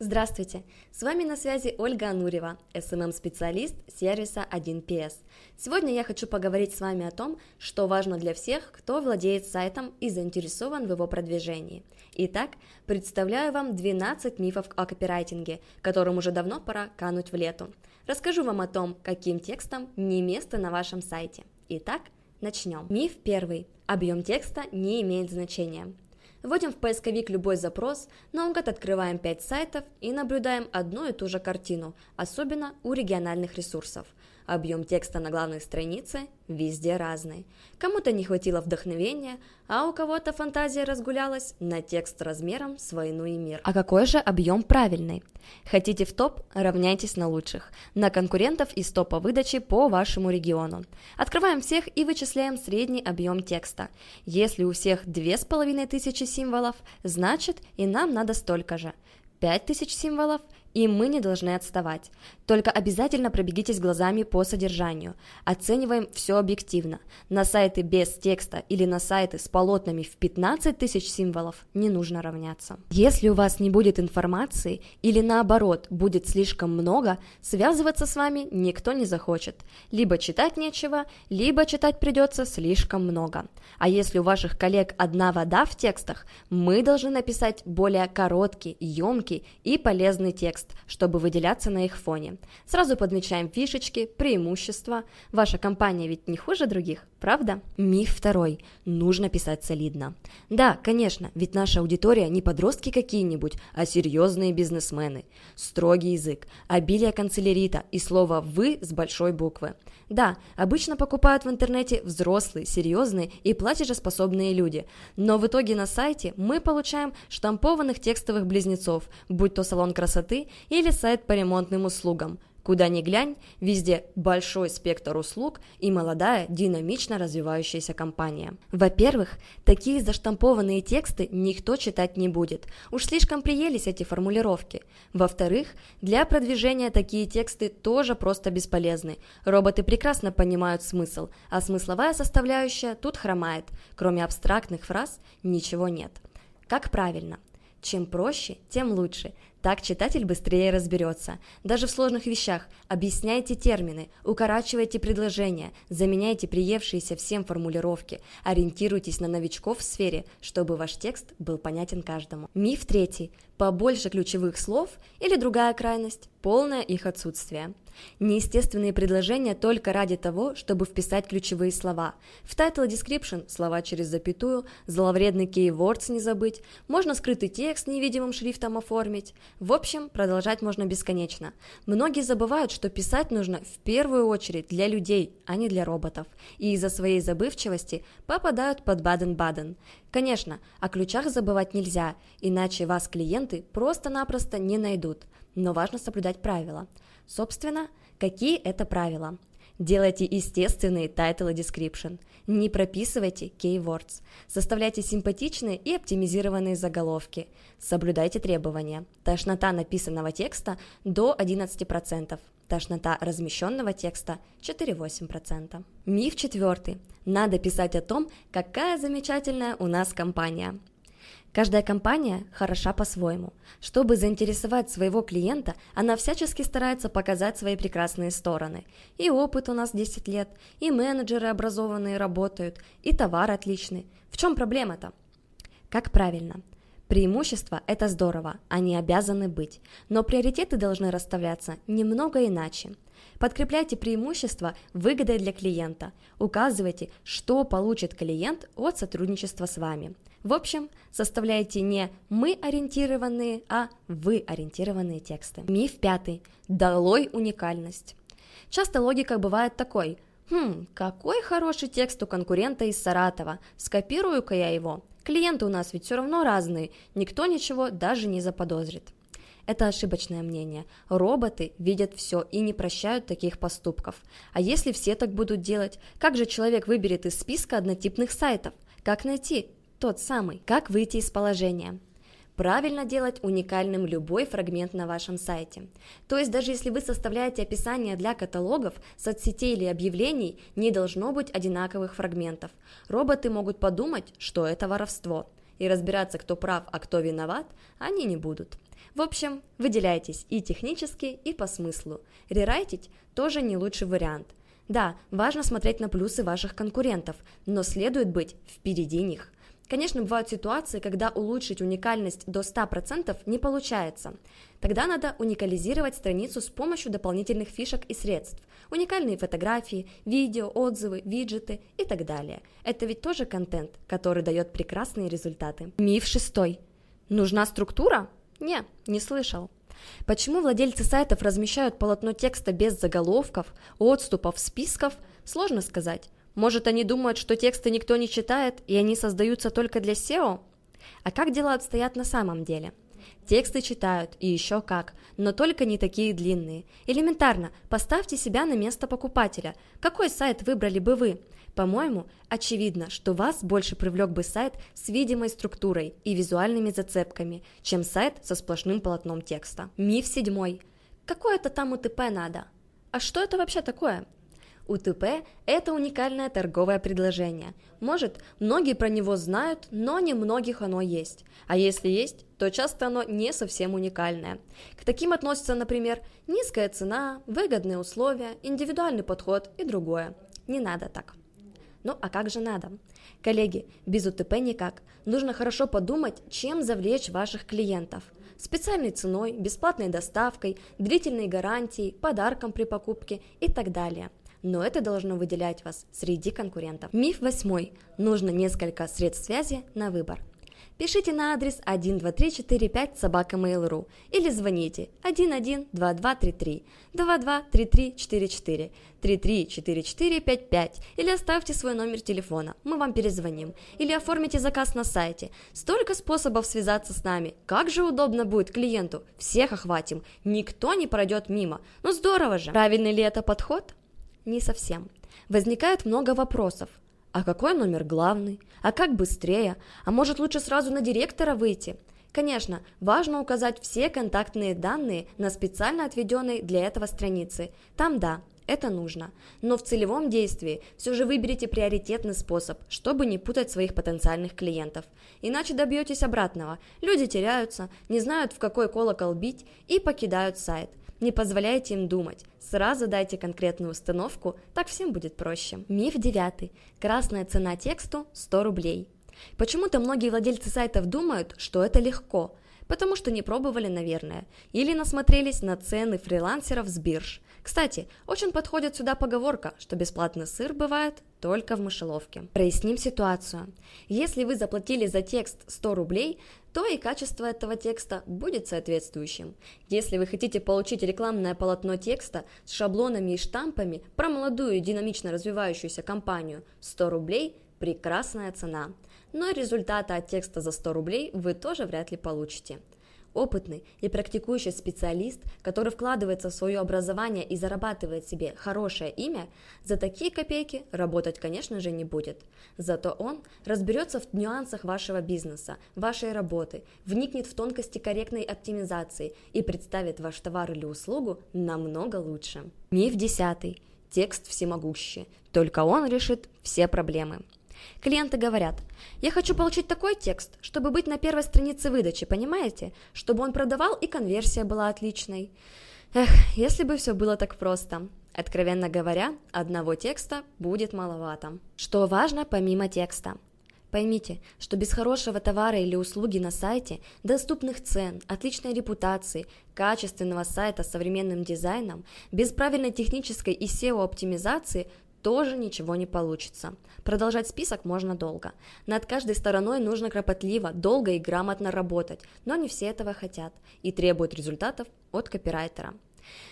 Здравствуйте! С вами на связи Ольга Анурева, SMM-специалист сервиса 1PS. Сегодня я хочу поговорить с вами о том, что важно для всех, кто владеет сайтом и заинтересован в его продвижении. Итак, представляю вам 12 мифов о копирайтинге, которым уже давно пора кануть в лету. Расскажу вам о том, каким текстом не место на вашем сайте. Итак, начнем. Миф первый. Объем текста не имеет значения. Вводим в поисковик любой запрос, наугад открываем 5 сайтов и наблюдаем одну и ту же картину, особенно у региональных ресурсов. Объем текста на главной странице везде разный. Кому-то не хватило вдохновения, а у кого-то фантазия разгулялась на текст размером с войну и мир. А какой же объем правильный? Хотите в топ? Равняйтесь на лучших. На конкурентов из топа выдачи по вашему региону. Открываем всех и вычисляем средний объем текста. Если у всех 2500 символов, значит и нам надо столько же. 5000 символов – и мы не должны отставать. Только обязательно пробегитесь глазами по содержанию. Оцениваем все объективно. На сайты без текста или на сайты с полотнами в 15 тысяч символов не нужно равняться. Если у вас не будет информации или наоборот будет слишком много, связываться с вами никто не захочет. Либо читать нечего, либо читать придется слишком много. А если у ваших коллег одна вода в текстах, мы должны написать более короткий, емкий и полезный текст текст, чтобы выделяться на их фоне. Сразу подмечаем фишечки, преимущества. Ваша компания ведь не хуже других, правда? Миф второй. Нужно писать солидно. Да, конечно, ведь наша аудитория не подростки какие-нибудь, а серьезные бизнесмены. Строгий язык, обилие канцелярита и слово «вы» с большой буквы. Да, обычно покупают в интернете взрослые, серьезные и платежеспособные люди, но в итоге на сайте мы получаем штампованных текстовых близнецов, будь то салон красоты или сайт по ремонтным услугам. Куда ни глянь, везде большой спектр услуг и молодая, динамично развивающаяся компания. Во-первых, такие заштампованные тексты никто читать не будет. Уж слишком приелись эти формулировки. Во-вторых, для продвижения такие тексты тоже просто бесполезны. Роботы прекрасно понимают смысл, а смысловая составляющая тут хромает. Кроме абстрактных фраз ничего нет. Как правильно? Чем проще, тем лучше. Так читатель быстрее разберется. Даже в сложных вещах объясняйте термины, укорачивайте предложения, заменяйте приевшиеся всем формулировки, ориентируйтесь на новичков в сфере, чтобы ваш текст был понятен каждому. Миф третий. Побольше ключевых слов или другая крайность – полное их отсутствие. Неестественные предложения только ради того, чтобы вписать ключевые слова. В title description – слова через запятую, зловредный keywords не забыть, можно скрытый текст невидимым шрифтом оформить. В общем, продолжать можно бесконечно. Многие забывают, что писать нужно в первую очередь для людей, а не для роботов, и из-за своей забывчивости попадают под Баден-Баден. Конечно, о ключах забывать нельзя, иначе вас клиенты просто-напросто не найдут, но важно соблюдать правила. Собственно, какие это правила? Делайте естественные title description. Не прописывайте keywords. Составляйте симпатичные и оптимизированные заголовки. Соблюдайте требования. Тошнота написанного текста до 11%. Тошнота размещенного текста 4-8%. Миф четвертый. Надо писать о том, какая замечательная у нас компания. Каждая компания хороша по-своему. Чтобы заинтересовать своего клиента, она всячески старается показать свои прекрасные стороны. И опыт у нас 10 лет, и менеджеры образованные работают, и товар отличный. В чем проблема-то? Как правильно? Преимущества – это здорово, они обязаны быть, но приоритеты должны расставляться немного иначе. Подкрепляйте преимущества выгодой для клиента, указывайте, что получит клиент от сотрудничества с вами – в общем, составляйте не мы ориентированные, а вы ориентированные тексты. Миф пятый. Долой уникальность. Часто логика бывает такой. Хм, какой хороший текст у конкурента из Саратова. Скопирую-ка я его. Клиенты у нас ведь все равно разные, никто ничего даже не заподозрит. Это ошибочное мнение. Роботы видят все и не прощают таких поступков. А если все так будут делать, как же человек выберет из списка однотипных сайтов? Как найти тот самый. Как выйти из положения? Правильно делать уникальным любой фрагмент на вашем сайте. То есть даже если вы составляете описание для каталогов, соцсетей или объявлений, не должно быть одинаковых фрагментов. Роботы могут подумать, что это воровство. И разбираться, кто прав, а кто виноват, они не будут. В общем, выделяйтесь и технически, и по смыслу. Рерайтить тоже не лучший вариант. Да, важно смотреть на плюсы ваших конкурентов, но следует быть впереди них. Конечно, бывают ситуации, когда улучшить уникальность до 100% не получается. Тогда надо уникализировать страницу с помощью дополнительных фишек и средств. Уникальные фотографии, видео, отзывы, виджеты и так далее. Это ведь тоже контент, который дает прекрасные результаты. Миф шестой. Нужна структура? Не, не слышал. Почему владельцы сайтов размещают полотно текста без заголовков, отступов, списков, сложно сказать. Может, они думают, что тексты никто не читает, и они создаются только для SEO? А как дела обстоят на самом деле? Тексты читают, и еще как, но только не такие длинные. Элементарно, поставьте себя на место покупателя. Какой сайт выбрали бы вы? По-моему, очевидно, что вас больше привлек бы сайт с видимой структурой и визуальными зацепками, чем сайт со сплошным полотном текста. Миф седьмой. Какое-то там УТП надо. А что это вообще такое? УТП – это уникальное торговое предложение. Может, многие про него знают, но не многих оно есть. А если есть, то часто оно не совсем уникальное. К таким относятся, например, низкая цена, выгодные условия, индивидуальный подход и другое. Не надо так. Ну а как же надо? Коллеги, без УТП никак. Нужно хорошо подумать, чем завлечь ваших клиентов. Специальной ценой, бесплатной доставкой, длительной гарантией, подарком при покупке и так далее – но это должно выделять вас среди конкурентов. Миф восьмой. Нужно несколько средств связи на выбор. Пишите на адрес 12345 собака Mail.ru или звоните 112233 223344 334455 или оставьте свой номер телефона, мы вам перезвоним. Или оформите заказ на сайте. Столько способов связаться с нами. Как же удобно будет клиенту. Всех охватим. Никто не пройдет мимо. Ну здорово же. Правильный ли это подход? Не совсем. Возникает много вопросов. А какой номер главный? А как быстрее? А может лучше сразу на директора выйти? Конечно, важно указать все контактные данные на специально отведенной для этого странице. Там да, это нужно. Но в целевом действии все же выберите приоритетный способ, чтобы не путать своих потенциальных клиентов. Иначе добьетесь обратного. Люди теряются, не знают в какой колокол бить и покидают сайт – не позволяйте им думать. Сразу дайте конкретную установку, так всем будет проще. Миф девятый. Красная цена тексту 100 рублей. Почему-то многие владельцы сайтов думают, что это легко, потому что не пробовали, наверное, или насмотрелись на цены фрилансеров с бирж. Кстати, очень подходит сюда поговорка, что бесплатный сыр бывает только в мышеловке. Проясним ситуацию. Если вы заплатили за текст 100 рублей, то и качество этого текста будет соответствующим. Если вы хотите получить рекламное полотно текста с шаблонами и штампами про молодую динамично развивающуюся компанию 100 рублей – прекрасная цена. Но результата от текста за 100 рублей вы тоже вряд ли получите. Опытный и практикующий специалист, который вкладывается в свое образование и зарабатывает себе хорошее имя, за такие копейки работать, конечно же, не будет. Зато он разберется в нюансах вашего бизнеса, вашей работы, вникнет в тонкости корректной оптимизации и представит ваш товар или услугу намного лучше. Миф десятый. Текст всемогущий. Только он решит все проблемы. Клиенты говорят, я хочу получить такой текст, чтобы быть на первой странице выдачи, понимаете? Чтобы он продавал и конверсия была отличной. Эх, если бы все было так просто. Откровенно говоря, одного текста будет маловато. Что важно помимо текста? Поймите, что без хорошего товара или услуги на сайте, доступных цен, отличной репутации, качественного сайта с современным дизайном, без правильной технической и SEO-оптимизации тоже ничего не получится. Продолжать список можно долго. Над каждой стороной нужно кропотливо, долго и грамотно работать, но не все этого хотят и требуют результатов от копирайтера.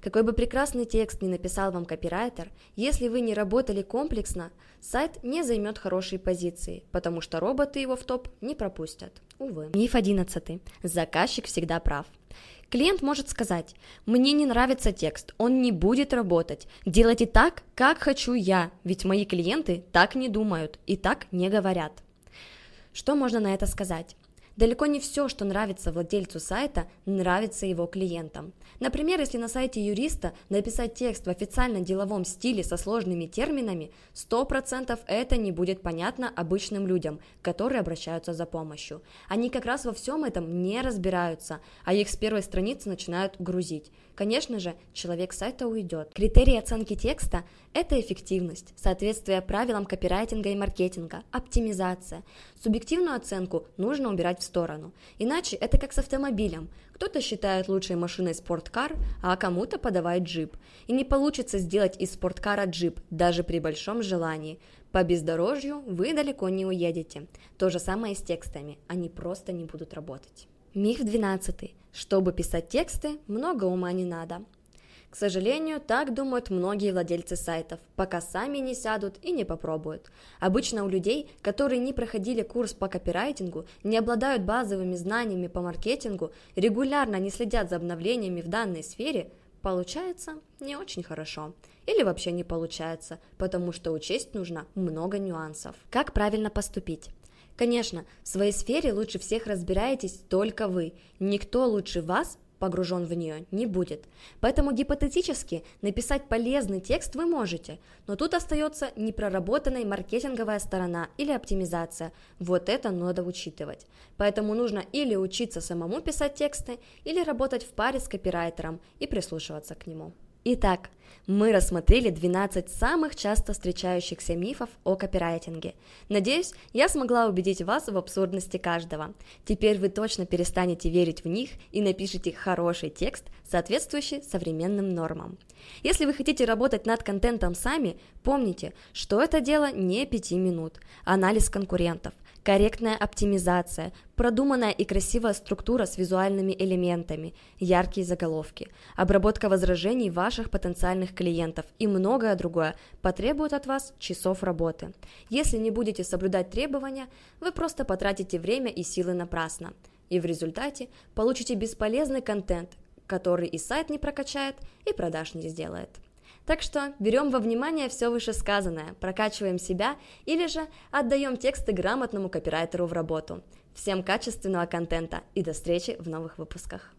Какой бы прекрасный текст ни написал вам копирайтер, если вы не работали комплексно, сайт не займет хорошие позиции, потому что роботы его в топ не пропустят. Увы. Миф 11. Заказчик всегда прав. Клиент может сказать, мне не нравится текст, он не будет работать. Делайте так, как хочу я, ведь мои клиенты так не думают и так не говорят. Что можно на это сказать? Далеко не все, что нравится владельцу сайта, нравится его клиентам. Например, если на сайте юриста написать текст в официально деловом стиле со сложными терминами, 100% это не будет понятно обычным людям, которые обращаются за помощью. Они как раз во всем этом не разбираются, а их с первой страницы начинают грузить. Конечно же, человек сайта уйдет. Критерии оценки текста – это эффективность, соответствие правилам копирайтинга и маркетинга, оптимизация. Субъективную оценку нужно убирать в сторону. Иначе это как с автомобилем. Кто-то считает лучшей машиной спорткар, а кому-то подавает джип. И не получится сделать из спорткара джип, даже при большом желании. По бездорожью вы далеко не уедете. То же самое с текстами, они просто не будут работать. Миф 12. Чтобы писать тексты, много ума не надо. К сожалению, так думают многие владельцы сайтов, пока сами не сядут и не попробуют. Обычно у людей, которые не проходили курс по копирайтингу, не обладают базовыми знаниями по маркетингу, регулярно не следят за обновлениями в данной сфере, получается не очень хорошо. Или вообще не получается, потому что учесть нужно много нюансов. Как правильно поступить? Конечно, в своей сфере лучше всех разбираетесь только вы. Никто лучше вас погружен в нее не будет. Поэтому гипотетически написать полезный текст вы можете, но тут остается непроработанная маркетинговая сторона или оптимизация. Вот это надо учитывать. Поэтому нужно или учиться самому писать тексты, или работать в паре с копирайтером и прислушиваться к нему. Итак, мы рассмотрели 12 самых часто встречающихся мифов о копирайтинге. Надеюсь, я смогла убедить вас в абсурдности каждого. Теперь вы точно перестанете верить в них и напишите хороший текст, соответствующий современным нормам. Если вы хотите работать над контентом сами, помните, что это дело не 5 минут. Анализ конкурентов, корректная оптимизация, продуманная и красивая структура с визуальными элементами, яркие заголовки, обработка возражений ваших потенциальных клиентов и многое другое потребует от вас часов работы. Если не будете соблюдать требования, вы просто потратите время и силы напрасно. И в результате получите бесполезный контент, который и сайт не прокачает, и продаж не сделает. Так что берем во внимание все вышесказанное, прокачиваем себя или же отдаем тексты грамотному копирайтеру в работу. Всем качественного контента и до встречи в новых выпусках.